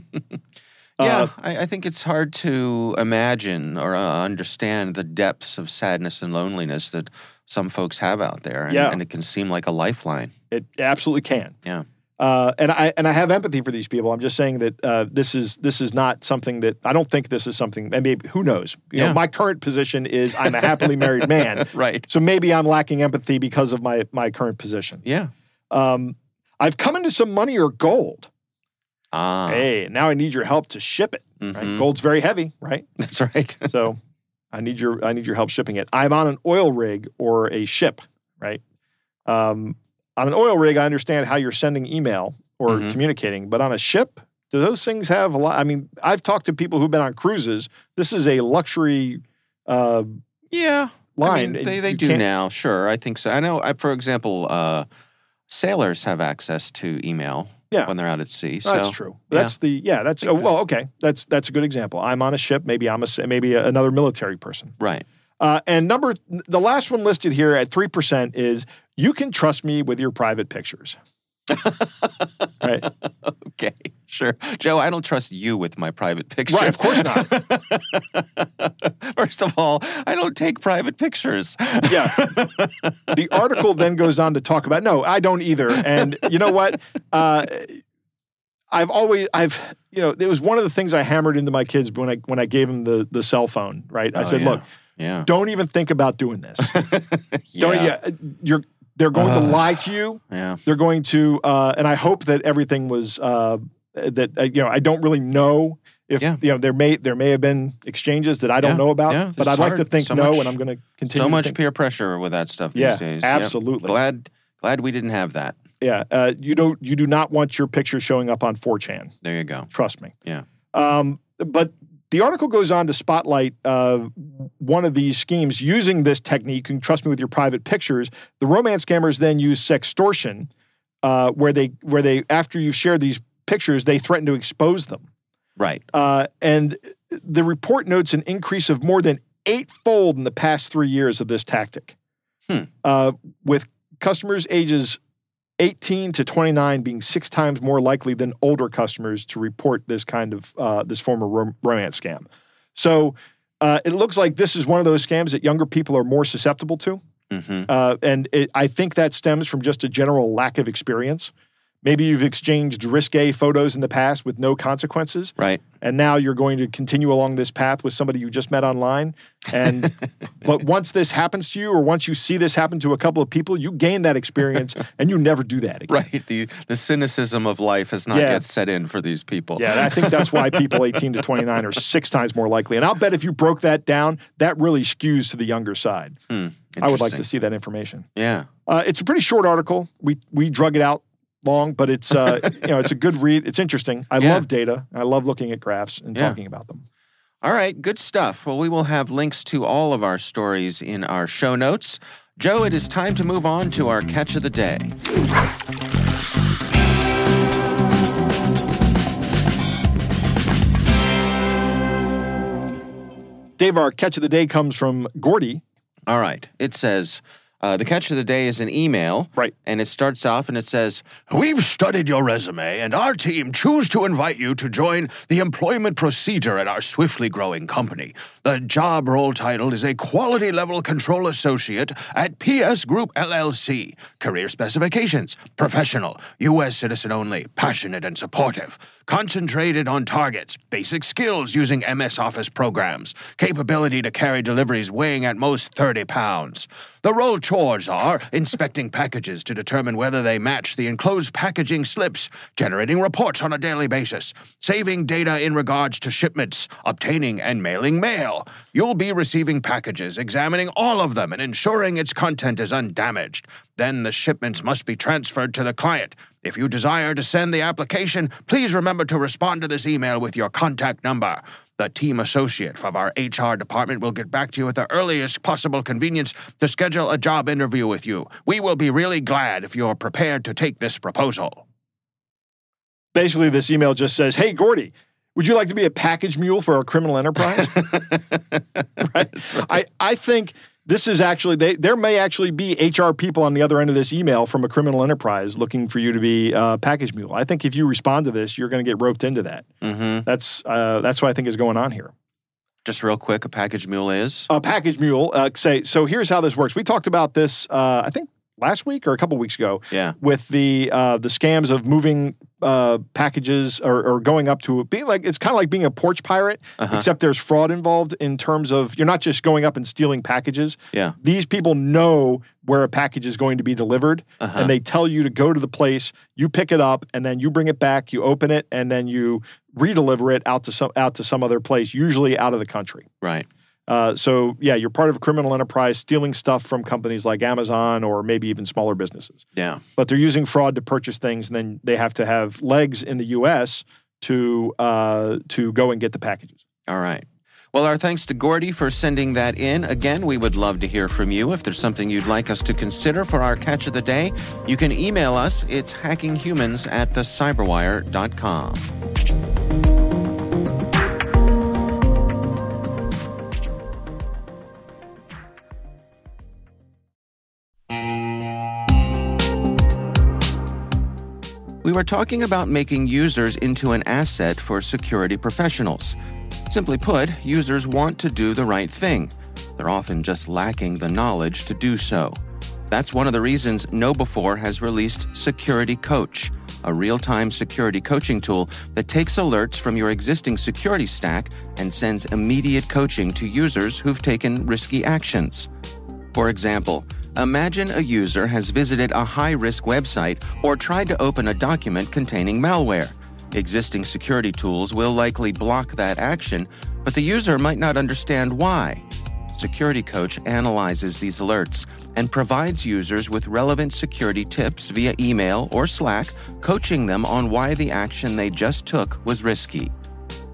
Speaker 3: Yeah,
Speaker 4: Uh,
Speaker 3: I, I think it's hard to imagine or uh, understand the depths of sadness and loneliness that some folks have out there, and,
Speaker 4: Yeah.
Speaker 3: and it can seem like a lifeline.
Speaker 4: It absolutely can.
Speaker 3: Yeah.
Speaker 4: Uh, and I and I have empathy for these people. I'm just saying that uh, this is this is not something that I don't think this is something. And maybe who knows? You
Speaker 3: Yeah.
Speaker 4: know, my current position is I'm a happily married man, [LAUGHS]
Speaker 3: Right.
Speaker 4: so maybe I'm lacking empathy because of my my current position.
Speaker 3: Yeah.
Speaker 4: Um, I've come into some money or gold.
Speaker 3: Ah.
Speaker 4: Hey, now I need your help to ship it. Right?
Speaker 3: mhm.
Speaker 4: Gold's very heavy, right? [LAUGHS]
Speaker 3: That's right. [LAUGHS]
Speaker 4: So I need your I need your help shipping it. I'm on an oil rig or a ship, right? Um, on an oil rig, I understand how you're sending email or
Speaker 3: Mhm.
Speaker 4: communicating, but on a ship, do those things have a lot? I mean, I've talked to people who've been on cruises. This is a luxury uh,
Speaker 3: yeah.
Speaker 4: line.
Speaker 3: I mean, they they
Speaker 4: You
Speaker 3: do now. Sure, I think so. I know. I, for example, uh, sailors have access to email.
Speaker 4: Yeah.
Speaker 3: when they're out at sea.
Speaker 4: No, that's true.
Speaker 3: yeah.
Speaker 4: That's the yeah. That's oh, well, okay. That's that's a good example. I'm on a ship. Maybe I'm a maybe another military person.
Speaker 3: Right.
Speaker 4: Uh, and number the last one listed here at three percent is you can trust me with your private pictures. [LAUGHS] right.
Speaker 3: Okay. Sure. Joe, I don't trust you with my private pictures.
Speaker 4: Right. Of course not. [LAUGHS]
Speaker 3: First of all, I don't take private pictures.
Speaker 4: Yeah. the article then goes on to talk about no, I don't either. And you know what? Uh, I've always I've you know it was one of the things I hammered into my kids when I when I gave them the the cell phone. Right. I
Speaker 3: Oh,
Speaker 4: said,
Speaker 3: yeah.
Speaker 4: look,
Speaker 3: Yeah.
Speaker 4: don't even think about doing this. [LAUGHS] Don't
Speaker 3: Yeah.
Speaker 4: yeah. You're they're going to lie to you.
Speaker 3: Yeah.
Speaker 4: They're going to, uh, and I hope that everything was uh, that uh, you know. I don't really know if
Speaker 3: Yeah.
Speaker 4: you know there may there may have been exchanges that I don't
Speaker 3: Yeah.
Speaker 4: know about,
Speaker 3: Yeah,
Speaker 4: but
Speaker 3: it's
Speaker 4: I'd like to think
Speaker 3: So
Speaker 4: no,
Speaker 3: much-
Speaker 4: and I'm going to continue.
Speaker 3: So much peer pressure with that stuff these days. Yep.
Speaker 4: absolutely.
Speaker 3: Glad glad we didn't have that.
Speaker 4: Yeah, uh, you don't you do not want your picture showing up on 4chan.
Speaker 3: There you go.
Speaker 4: Trust me.
Speaker 3: Yeah.
Speaker 4: Um, but the article goes on to spotlight uh, one of these schemes using this technique. You can trust me with your private pictures. The romance scammers then use sextortion, uh, where they where they after you've shared these pictures, they threaten to expose them.
Speaker 3: Right.
Speaker 4: Uh, and the report notes an increase of more than eightfold in the past three years of this tactic,
Speaker 3: Hmm.
Speaker 4: uh, with customers ages 18 to 29 being six times more likely than older customers to report this kind of uh, this form of rom- romance scam. So uh, it looks like this is one of those scams that younger people are more susceptible to.
Speaker 3: Mm-hmm.
Speaker 4: Uh, and it, I think that stems from just a general lack of experience. Maybe you've exchanged risque photos in the past with no consequences
Speaker 3: Right.
Speaker 4: and now you're going to continue along this path with somebody you just met online and [LAUGHS] but once this happens to you or once you see this happen to a couple of people you gain that experience [LAUGHS] and you never do that again
Speaker 3: Right. The the cynicism of life has not
Speaker 4: Yeah.
Speaker 3: yet set in for these people.
Speaker 4: yeah i think that's why people [LAUGHS] 18 to 29 are six times more likely and i'll bet if you broke that down that really skews to the younger side
Speaker 3: Hmm.
Speaker 4: i would like to see that information
Speaker 3: Yeah.
Speaker 4: uh, it's a pretty short article we we drug it out long but it's uh, [LAUGHS] you know it's a good read it's interesting i
Speaker 3: Yeah.
Speaker 4: love data i love looking at graphs and
Speaker 3: Yeah.
Speaker 4: talking about them
Speaker 3: All right, good stuff. Well, we will have links to all of our stories in our show notes. Joe, it is time to move on to our catch of the day.
Speaker 4: dave our catch of the day comes from gordy
Speaker 3: All right. It says uh, the catch of the day is an email.
Speaker 4: Right.
Speaker 3: And it starts off and it says, We've studied your resume, and our team choose to invite you to join the employment procedure at our swiftly growing company. The job role title is a quality level control associate at PS Group LLC. Career specifications professional, U.S. citizen only, passionate and supportive. Concentrated on targets, basic skills using MS Office programs, capability to carry deliveries weighing at most 30 pounds. The role chores are inspecting packages to determine whether they match the enclosed packaging slips, generating reports on a daily basis, saving data in regards to shipments, obtaining and mailing mail. You'll be receiving packages, examining all of them, and ensuring its content is undamaged. Then the shipments must be transferred to the client. If you desire to send the application, please remember to respond to this email with your contact number. The team associate from our HR department will get back to you at the earliest possible convenience to schedule a job interview with you. We will be really glad if you're prepared to take this proposal.
Speaker 4: basically this email just says, "Hey Gordy, would you like to be a package mule for our criminal enterprise?" [LAUGHS] right? I I think this is actually they there may actually be HR people on the other end of this email from a criminal enterprise looking for you to be a package mule. I think if you respond to this, you're going to get roped into that.
Speaker 3: Mm-hmm.
Speaker 4: That's uh, that's what I think is going on here.
Speaker 3: Just real quick, a package mule is.
Speaker 4: A package mule. Uh, say so. Here's how this works. We talked about this. Uh, I think last week or a couple weeks ago.
Speaker 3: Yeah.
Speaker 4: with the uh, the scams of moving uh, packages or, or going up to being like it's kind of like being a porch pirate,
Speaker 3: Uh-huh.
Speaker 4: except there's fraud involved in terms of you're not just going up and stealing packages.
Speaker 3: Yeah.
Speaker 4: These people know where a package is going to be delivered,
Speaker 3: Uh-huh.
Speaker 4: and they tell you to go to the place. You pick it up, and then you bring it back. You open it, and then you redeliver it out to some out to some other place, usually out of the country.
Speaker 3: Right.
Speaker 4: Uh, so yeah, you're part of a criminal enterprise stealing stuff from companies like Amazon or maybe even smaller businesses
Speaker 3: Yeah.
Speaker 4: but they're using fraud to purchase things, and then they have to have legs in the U.S. to uh, to go and get the packages.
Speaker 3: All right. Well, our thanks to Gordy for sending that in. Again, we would love to hear from you. If there's something you'd like us to consider for our catch of the day, you can email us. It's hackinghumans at thecyberwire.com. We were talking about making users into an asset for security professionals. Simply put, users want to do the right thing. They're often just lacking the knowledge to do so. That's one of the reasons KnowBe4 has released Security Coach, a real time security coaching tool that takes alerts from your existing security stack and sends immediate coaching to users who've taken risky actions. For example, imagine a user has visited a high risk website or tried to open a document containing malware. Existing security tools will likely block that action, but the user might not understand why. Security Coach analyzes these alerts and provides users with relevant security tips via email or Slack, coaching them on why the action they just took was risky.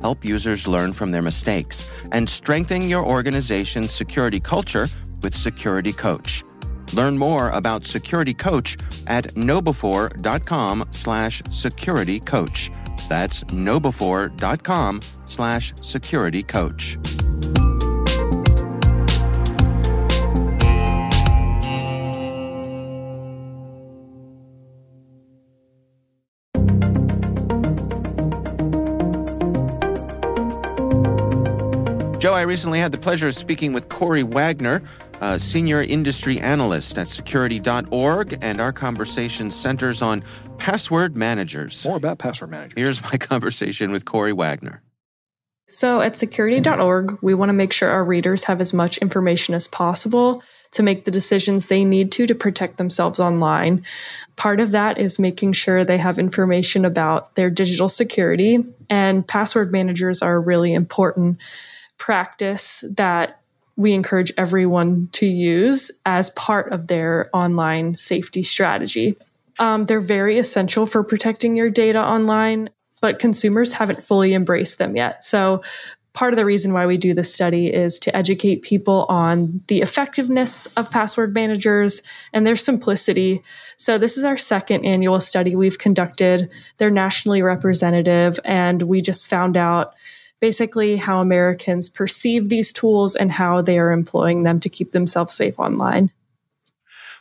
Speaker 3: Help users learn from their mistakes and strengthen your organization's security culture with Security Coach. Learn more about Security Coach at knowbe4.com slash security coach. That's knowbe4.com slash security coach. I recently had the pleasure of speaking with Corey Wagner, a senior industry analyst at security.org, and our conversation centers on password managers.
Speaker 4: More about password managers.
Speaker 3: Here's my [LAUGHS] conversation with Corey Wagner.
Speaker 2: So at security.org, we want to make sure our readers have as much information as possible to make the decisions they need to to protect themselves online. Part of that is making sure they have information about their digital security, and password managers are really important practice that we encourage everyone to use as part of their online safety strategy. Um, they're very essential for protecting your data online, but consumers haven't fully embraced them yet. So, part of the reason why we do this study is to educate people on the effectiveness of password managers and their simplicity. So, this is our second annual study we've conducted. They're nationally representative, and we just found out basically how Americans perceive these tools and how they are employing them to keep themselves safe online.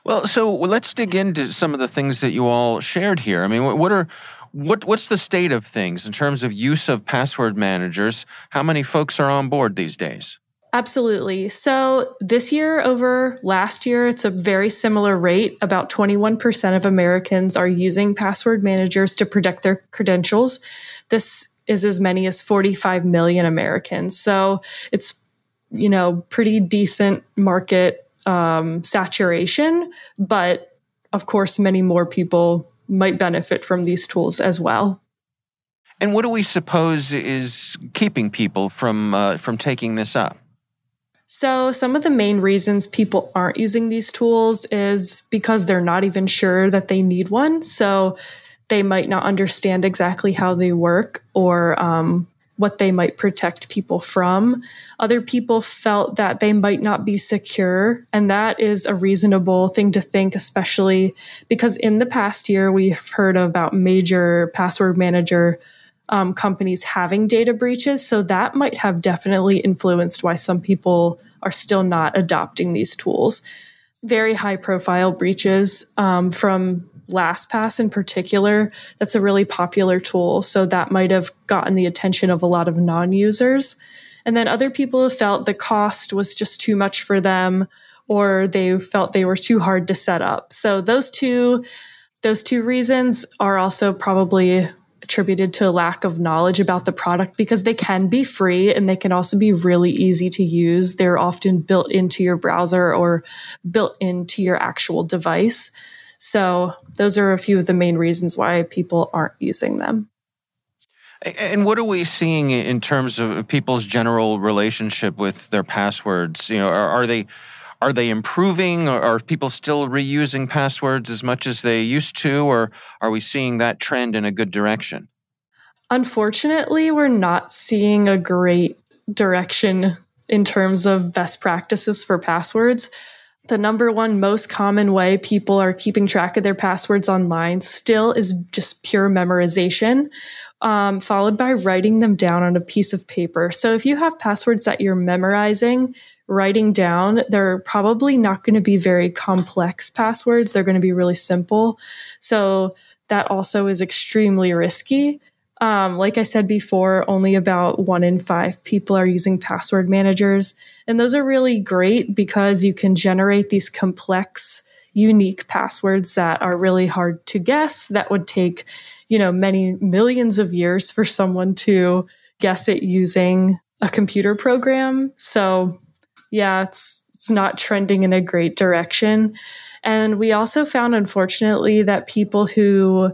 Speaker 3: Well, so let's dig into some of the things that you all shared here. I mean, what are what what's the state of things in terms of use of password managers? How many folks are on board these days?
Speaker 2: Absolutely. So this year over last year, it's a very similar rate. About 21% of Americans are using password managers to protect their credentials. This is as many as 45 million Americans. So it's, you know, pretty decent market um, saturation, but of course, many more people might benefit from these tools as well.
Speaker 3: And what do we suppose is keeping people from uh, from taking this up?
Speaker 2: So, some of the main reasons people aren't using these tools is because they're not even sure that they need one. So, they might not understand exactly how they work or um, what they might protect people from. Other people felt that they might not be secure. And that is a reasonable thing to think, especially because in the past year, we've heard about major password manager um, companies having data breaches. So that might have definitely influenced why some people are still not adopting these tools. Very high profile breaches um, from LastPass in particular, that's a really popular tool. So that might have gotten the attention of a lot of non users. And then other people felt the cost was just too much for them or they felt they were too hard to set up. So those two those two reasons are also probably attributed to a lack of knowledge about the product because they can be free and they can also be really easy to use. They're often built into your browser or built into your actual device. So those are a few of the main reasons why people aren't using them.
Speaker 3: And what are we seeing in terms of people's general relationship with their passwords? You know, are, are they are they improving? Or are people still reusing passwords as much as they used to, or are we seeing that trend in a good direction?
Speaker 2: Unfortunately, we're not seeing a great direction in terms of best practices for passwords. The number one most common way people are keeping track of their passwords online still is just pure memorization, um, followed by writing them down on a piece of paper. So if you have passwords that you're memorizing, writing down, they're probably not going to be very complex passwords. They're going to be really simple. So that also is extremely risky. Um, like I said before, only about one in five people are using password managers. And those are really great because you can generate these complex, unique passwords that are really hard to guess. That would take, you know, many millions of years for someone to guess it using a computer program. So yeah, it's, it's not trending in a great direction. And we also found, unfortunately, that people who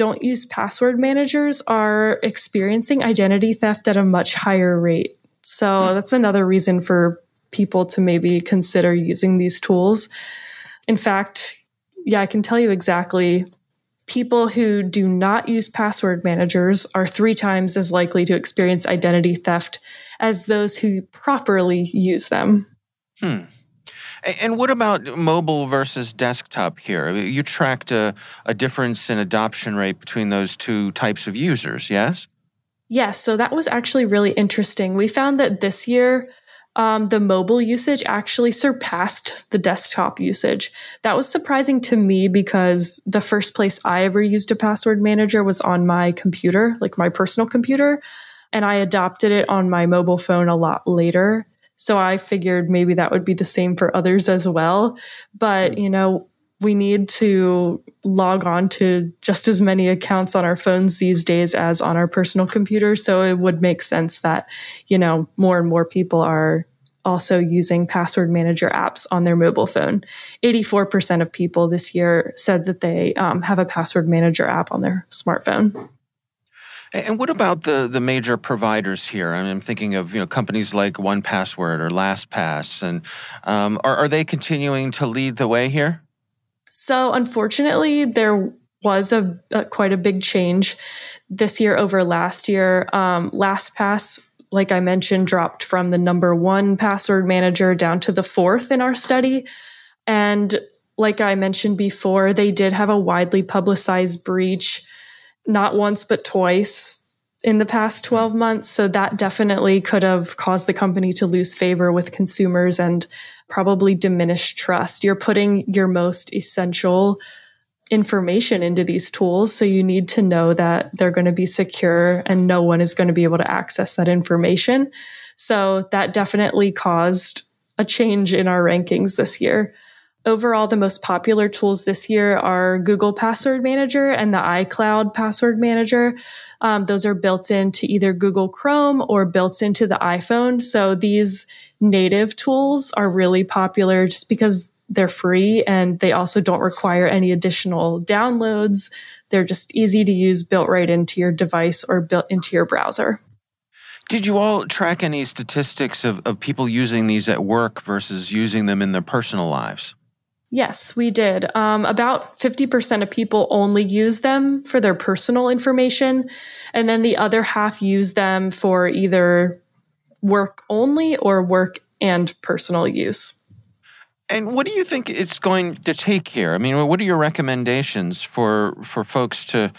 Speaker 2: don't use password managers are experiencing identity theft at a much higher rate. So hmm. that's another reason for people to maybe consider using these tools. In fact, yeah, I can tell you exactly. People who do not use password managers are three times as likely to experience identity theft as those who properly use them.
Speaker 3: Hmm. And what about mobile versus desktop here? You tracked a, a difference in adoption rate between those two types of users, yes?
Speaker 2: Yes. So that was actually really interesting. We found that this year, um, the mobile usage actually surpassed the desktop usage. That was surprising to me because the first place I ever used a password manager was on my computer, like my personal computer. And I adopted it on my mobile phone a lot later. So I figured maybe that would be the same for others as well. But, you know, we need to log on to just as many accounts on our phones these days as on our personal computers. So it would make sense that, you know, more and more people are also using password manager apps on their mobile phone. 84% of people this year said that they um, have a password manager app on their smartphone.
Speaker 3: And what about the the major providers here? I mean, I'm thinking of you know companies like 1Password or LastPass, and um, are are they continuing to lead the way here?
Speaker 2: So unfortunately, there was a, a quite a big change this year over last year. Um, LastPass, like I mentioned, dropped from the number one password manager down to the fourth in our study, and like I mentioned before, they did have a widely publicized breach not once, but twice in the past 12 months. So that definitely could have caused the company to lose favor with consumers and probably diminish trust. You're putting your most essential information into these tools. So you need to know that they're going to be secure and no one is going to be able to access that information. So that definitely caused a change in our rankings this year. Overall, the most popular tools this year are Google Password Manager and the iCloud Password Manager. Um, those are built into either Google Chrome or built into the iPhone. So these native tools are really popular just because they're free and they also don't require any additional downloads. They're just easy to use, built right into your device or built into your browser.
Speaker 3: Did you all track any statistics of, of people using these at work versus using them in their personal lives?
Speaker 2: Yes, we did. Um, about 50% of people only use them for their personal information. And then the other half use them for either work only or work and personal use.
Speaker 3: And what do you think it's going to take here? I mean, what are your recommendations for, for folks to,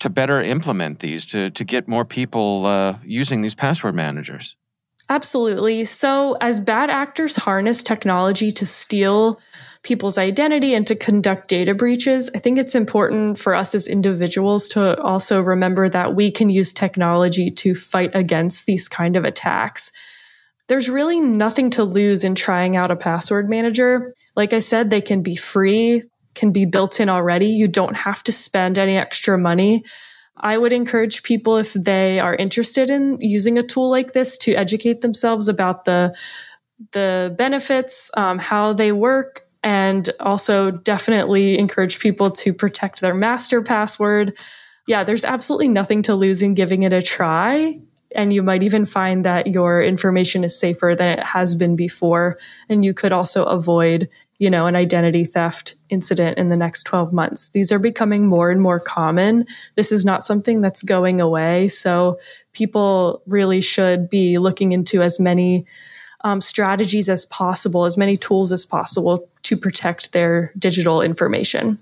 Speaker 3: to better implement these, to, to get more people uh, using these password managers?
Speaker 2: Absolutely. So, as bad actors harness technology to steal people's identity and to conduct data breaches, I think it's important for us as individuals to also remember that we can use technology to fight against these kind of attacks. There's really nothing to lose in trying out a password manager. Like I said, they can be free, can be built in already. You don't have to spend any extra money. I would encourage people if they are interested in using a tool like this to educate themselves about the the benefits, um, how they work, and also definitely encourage people to protect their master password. Yeah, there's absolutely nothing to lose in giving it a try. and you might even find that your information is safer than it has been before and you could also avoid you know an identity theft incident in the next 12 months these are becoming more and more common this is not something that's going away so people really should be looking into as many um, strategies as possible as many tools as possible to protect their digital information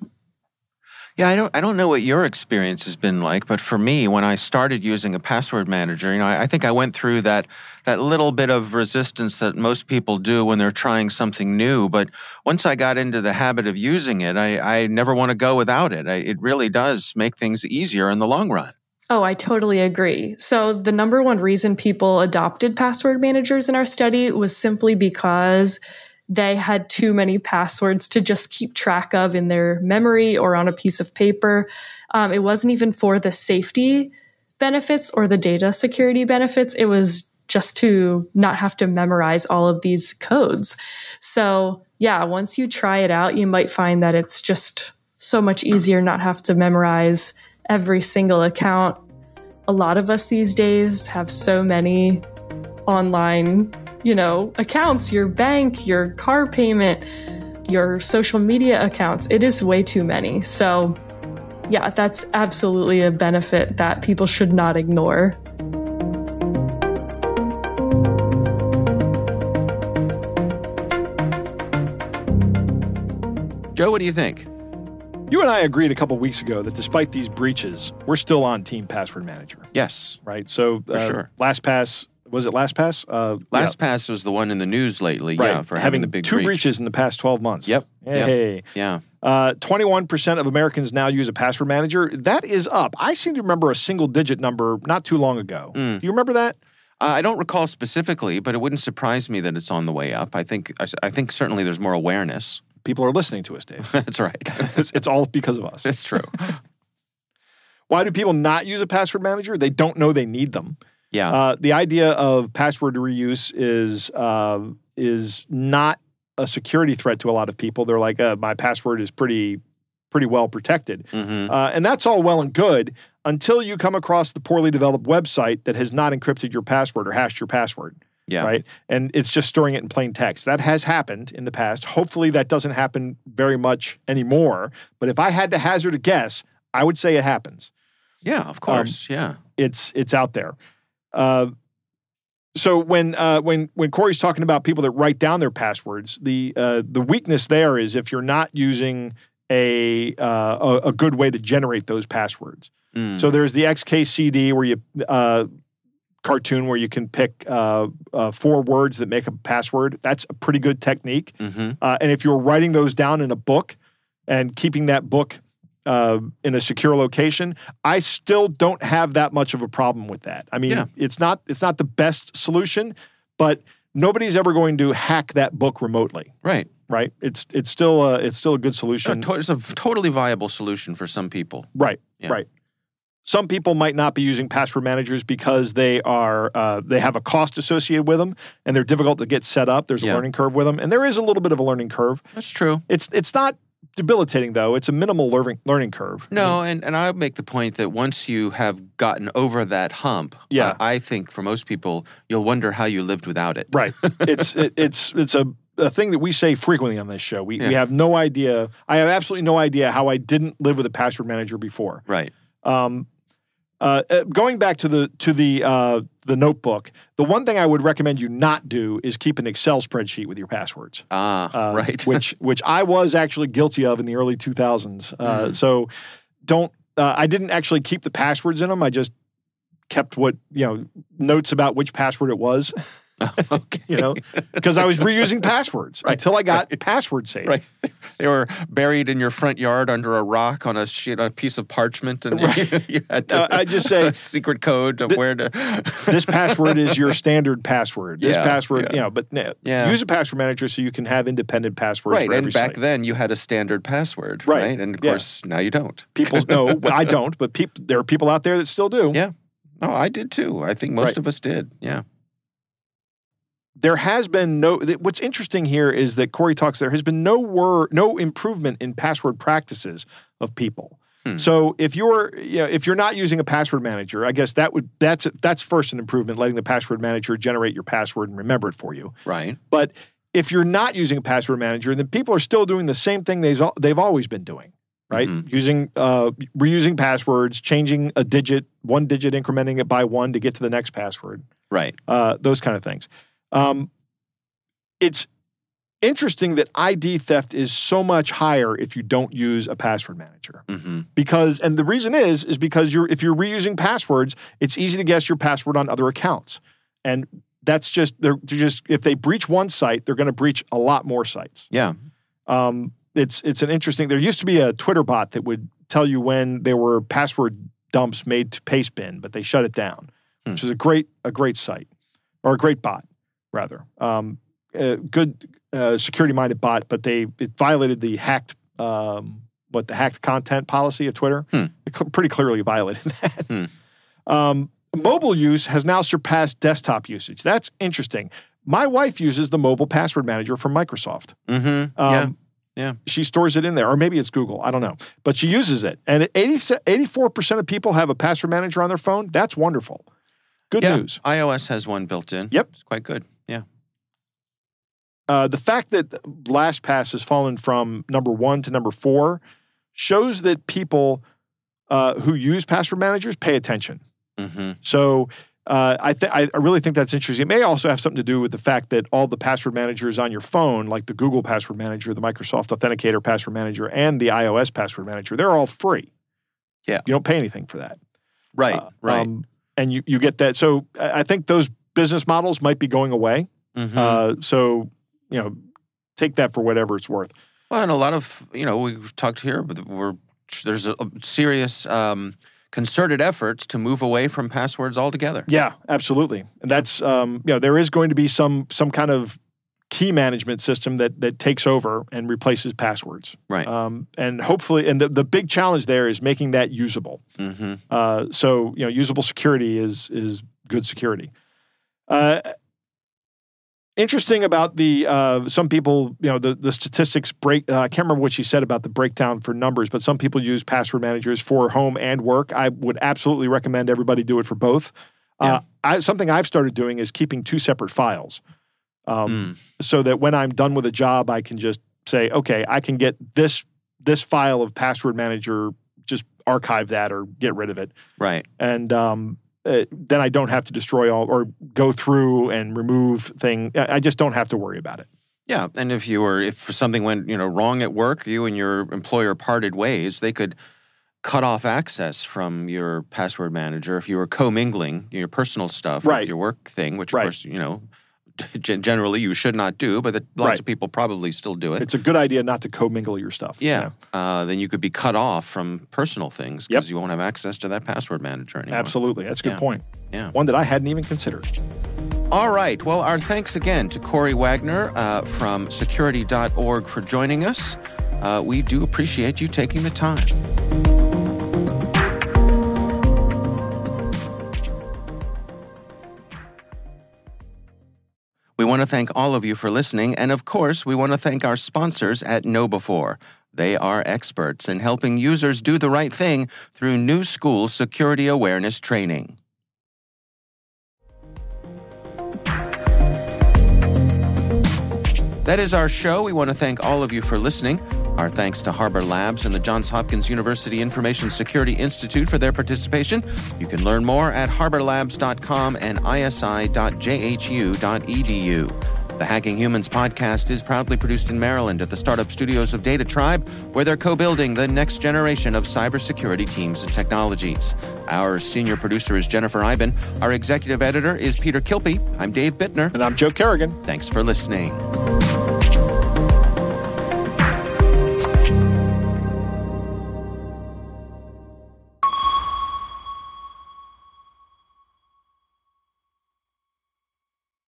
Speaker 3: yeah, I don't I don't know what your experience has been like, but for me, when I started using a password manager, you know, I, I, think I went through that that little bit of resistance that most people do when they're trying something new. But once I got into the habit of using it, I, I never want to go without it. I, it really does make things easier in the long run.
Speaker 2: Oh, I totally agree. So, the number one reason people adopted password managers in our study was simply because they had too many passwords to just keep track of in their memory or on a piece of paper. Um, it wasn't even for the safety benefits or the data security benefits. It was just to not have to memorize all of these codes. So, yeah, once you try it out, you might find that it's just so much easier not have to memorize every single account. A lot of us these days have so many online you know, accounts, your bank, your car payment, your social media accounts. It is way too many. So, yeah, that's absolutely a benefit that people should not ignore.
Speaker 3: Joe, what do you think?
Speaker 4: You and I agreed a couple weeks ago that despite these breaches, we're still on Team Password Manager.
Speaker 3: Yes.
Speaker 4: Right. So,
Speaker 3: uh, sure.
Speaker 4: LastPass was it LastPass? Uh,
Speaker 3: LastPass yeah. was the one in the news lately. Right. Yeah, for having,
Speaker 4: having
Speaker 3: the big
Speaker 4: two
Speaker 3: breach.
Speaker 4: breaches in the past twelve months.
Speaker 3: Yep.
Speaker 4: Hey.
Speaker 3: Yep. Yeah.
Speaker 4: Uh, twenty-one percent of Americans now use a password manager. That is up. I seem to remember a single-digit number not too long ago. Mm. Do you remember that?
Speaker 3: Uh, I don't recall specifically, but it wouldn't surprise me that it's on the way up. I think. I, I think certainly there's more awareness.
Speaker 4: People are listening to us, Dave. [LAUGHS]
Speaker 3: That's right. [LAUGHS]
Speaker 4: it's, it's all because of us.
Speaker 3: It's true. [LAUGHS]
Speaker 4: Why do people not use a password manager? They don't know they need them.
Speaker 3: Yeah.
Speaker 4: Uh, the idea of password reuse is uh, is not a security threat to a lot of people. They're like, uh, my password is pretty pretty well protected, mm-hmm. Uh, and that's all well and good until you come across the poorly developed website that has not encrypted your password or hashed your password.
Speaker 3: Yeah.
Speaker 4: Right. And it's just storing it in plain text. That has happened in the past. Hopefully, that doesn't happen very much anymore. But if I had to hazard a guess, I would say it happens.
Speaker 3: Yeah, of course. Um, yeah.
Speaker 4: It's it's out there. Uh, so when uh, when when Corey's talking about people that write down their passwords, the uh, the weakness there is if you're not using a uh, a, a, good way to generate those passwords. Mm. So there's the XKCD where you uh, cartoon where you can pick uh, uh, four words that make a password. That's a pretty good technique. Mm-hmm. and if you're writing those down in a book and keeping that book uh, in a secure location, I still don't have that much of a problem with that. I mean, yeah. it's not it's not the best solution, but nobody's ever going to hack that book remotely.
Speaker 3: Right.
Speaker 4: Right. It's it's still a, it's still a good solution.
Speaker 3: it's a totally viable solution for some people.
Speaker 4: Right. Yeah. Right. Some people might not be using password managers because they are uh, they have a cost associated with them and they're difficult to get set up. There's a yeah. learning curve with them, and there is a little bit of a learning curve.
Speaker 3: That's true.
Speaker 4: It's it's not debilitating though. It's a minimal learning learning curve.
Speaker 3: No, and and I make the point that once you have gotten over that hump,
Speaker 4: yeah.
Speaker 3: Uh, I think for most people, you'll wonder how you lived without it.
Speaker 4: Right. [LAUGHS] it's it, it's it's a a thing that we say frequently on this show. We yeah. we have no idea. I have absolutely no idea how I didn't live with a password manager before.
Speaker 3: Right. Um,
Speaker 4: uh, uh, going back to the to the uh, the notebook, the one thing I would recommend you not do is keep an Excel spreadsheet with your passwords.
Speaker 3: Ah, uh, right. [LAUGHS]
Speaker 4: which which I was actually guilty of in the early 2000s. Mm. So don't. Uh, I didn't actually keep the passwords in them. I just kept what you know notes about which password it was. [LAUGHS] [LAUGHS]
Speaker 3: okay.
Speaker 4: You know, because I was reusing [LAUGHS] passwords right. until I got right. password safe.
Speaker 3: Right. [LAUGHS] They were buried in your front yard under a rock on a sheet, on a piece of parchment, and right. you, you, had to.
Speaker 4: I just say
Speaker 3: secret code of th- where to.
Speaker 4: this password is your standard password. This
Speaker 3: yeah,
Speaker 4: password,
Speaker 3: yeah.
Speaker 4: you know, but yeah. use a password manager so you can have independent passwords.
Speaker 3: Right, and back
Speaker 4: site.
Speaker 3: then you had a standard password.
Speaker 4: Right,
Speaker 3: right? and of course now you don't.
Speaker 4: People, no, I don't, but people, there are people out there that still do.
Speaker 3: Yeah. No, I did too. I think most of us did. Yeah
Speaker 4: there has been no what's interesting here is that corey talks there has been no word no improvement in password practices of people So if you're you know, if you're not using a password manager, I guess that would that's that's first an improvement, letting the password manager generate your password and remember it for you.
Speaker 3: Right.
Speaker 4: But if you're not using a password manager, then people are still doing the same thing they've they've always been doing, right? Using uh, reusing passwords, changing a digit, one digit, incrementing it by one to get to the next password,
Speaker 3: Right.
Speaker 4: uh, those kind of things. Um, it's interesting that ID theft is so much higher if you don't use a password manager.
Speaker 3: Hmm
Speaker 4: because and the reason is is because you're if you're reusing passwords it's easy to guess your password on other accounts. And that's just they're, they're just if they breach one site they're going to breach a lot more sites.
Speaker 3: Yeah.
Speaker 4: um, it's it's an interesting there used to be a twitter bot that would tell you when there were password dumps made to pastebin but they shut it down which is a great a great site or a great bot rather um, a good uh, security minded bot but they it violated the hacked um, what the hacked content policy of twitter
Speaker 3: Hmm.
Speaker 4: it cl- pretty clearly violated [LAUGHS] that
Speaker 3: Hmm.
Speaker 4: um, mobile use has now surpassed desktop usage that's interesting my wife uses the mobile password manager from microsoft
Speaker 3: hmm yeah.
Speaker 4: um,
Speaker 3: Yeah.
Speaker 4: She stores it in there, or maybe it's Google. I don't know. But she uses it. And 80, 84% of people have a password manager on their phone. That's wonderful. Good
Speaker 3: Yeah.
Speaker 4: news.
Speaker 3: iOS has one built in.
Speaker 4: Yep.
Speaker 3: It's quite good. Yeah.
Speaker 4: Uh, the fact that LastPass has fallen from number one to number four shows that people uh, who use password managers pay attention.
Speaker 3: hmm
Speaker 4: So uh, I, th- I really think that's interesting. It may also have something to do with the fact that all the password managers on your phone, like the Google Password Manager, the Microsoft Authenticator Password Manager, and the iOS Password Manager, they're all free.
Speaker 3: Yeah.
Speaker 4: you don't pay anything for that.
Speaker 3: Right.
Speaker 4: Uh,
Speaker 3: right.
Speaker 4: um, and you you get that. So I think those business models might be going away.
Speaker 3: Mhm.
Speaker 4: Uh, so you know, take that for whatever it's worth.
Speaker 3: Well, and a lot of you know we've talked here, but we're there's a, serious um, concerted efforts to move away from passwords altogether.
Speaker 4: Yeah, absolutely. And that's um, you know there is going to be some some kind of key management system that that takes over and replaces passwords.
Speaker 3: Right.
Speaker 4: Um, and hopefully, and the, the big challenge there is making that usable.
Speaker 3: hmm
Speaker 4: Uh, so you know, usable security is is good security. Uh, interesting about the uh, some people, you know, the the statistics break. Uh, I can't remember what she said about the breakdown for numbers, but some people use password managers for home and work. I would absolutely recommend everybody do it for both. Uh, I, something I've started doing is keeping two separate files, um, so that when I'm done with a job, I can just say, okay, I can get this this file of password manager, just archive that or get rid of it
Speaker 3: Right.
Speaker 4: and um, uh, then I don't have to destroy all or go through and remove thing. I just don't have to worry about it.
Speaker 3: Yeah, and if you were if something went you know wrong at work, you and your employer parted ways, they could cut off access from your password manager if you were commingling your personal stuff
Speaker 4: Right.
Speaker 3: with your work thing, which of
Speaker 4: Right.
Speaker 3: course you know generally you should not do, but that lots
Speaker 4: Right.
Speaker 3: of people probably still do it.
Speaker 4: It's a good idea not to commingle your stuff.
Speaker 3: yeah, uh, then you could be cut off from personal things
Speaker 4: Yep.
Speaker 3: because you won't have access to that password manager anymore.
Speaker 4: absolutely. That's a good
Speaker 3: Yeah.
Speaker 4: point.
Speaker 3: Yeah.
Speaker 4: One that I hadn't even considered.
Speaker 3: All right. Well, our thanks again to Corey Wagner uh, from security.org for joining us. Uh, we do appreciate you taking the time. Want to thank all of you for listening, and of course, we want to thank our sponsors at KnowBe4. They are experts in helping users do the right thing through new school security awareness training. That is our show. We want to thank all of you for listening. Our thanks to Harbor Labs and the Johns Hopkins University Information Security Institute for their participation. You can learn more at harborlabs.com and isi.jhu.edu. The Hacking Humans podcast is proudly produced in Maryland at the startup studios of Data Tribe, where they're co building the next generation of cybersecurity teams and technologies. Our senior producer is Jennifer Eiben. Our executive editor is Peter Kilpe. I'm Dave Bittner.
Speaker 4: And I'm Joe Carrigan.
Speaker 3: Thanks for listening.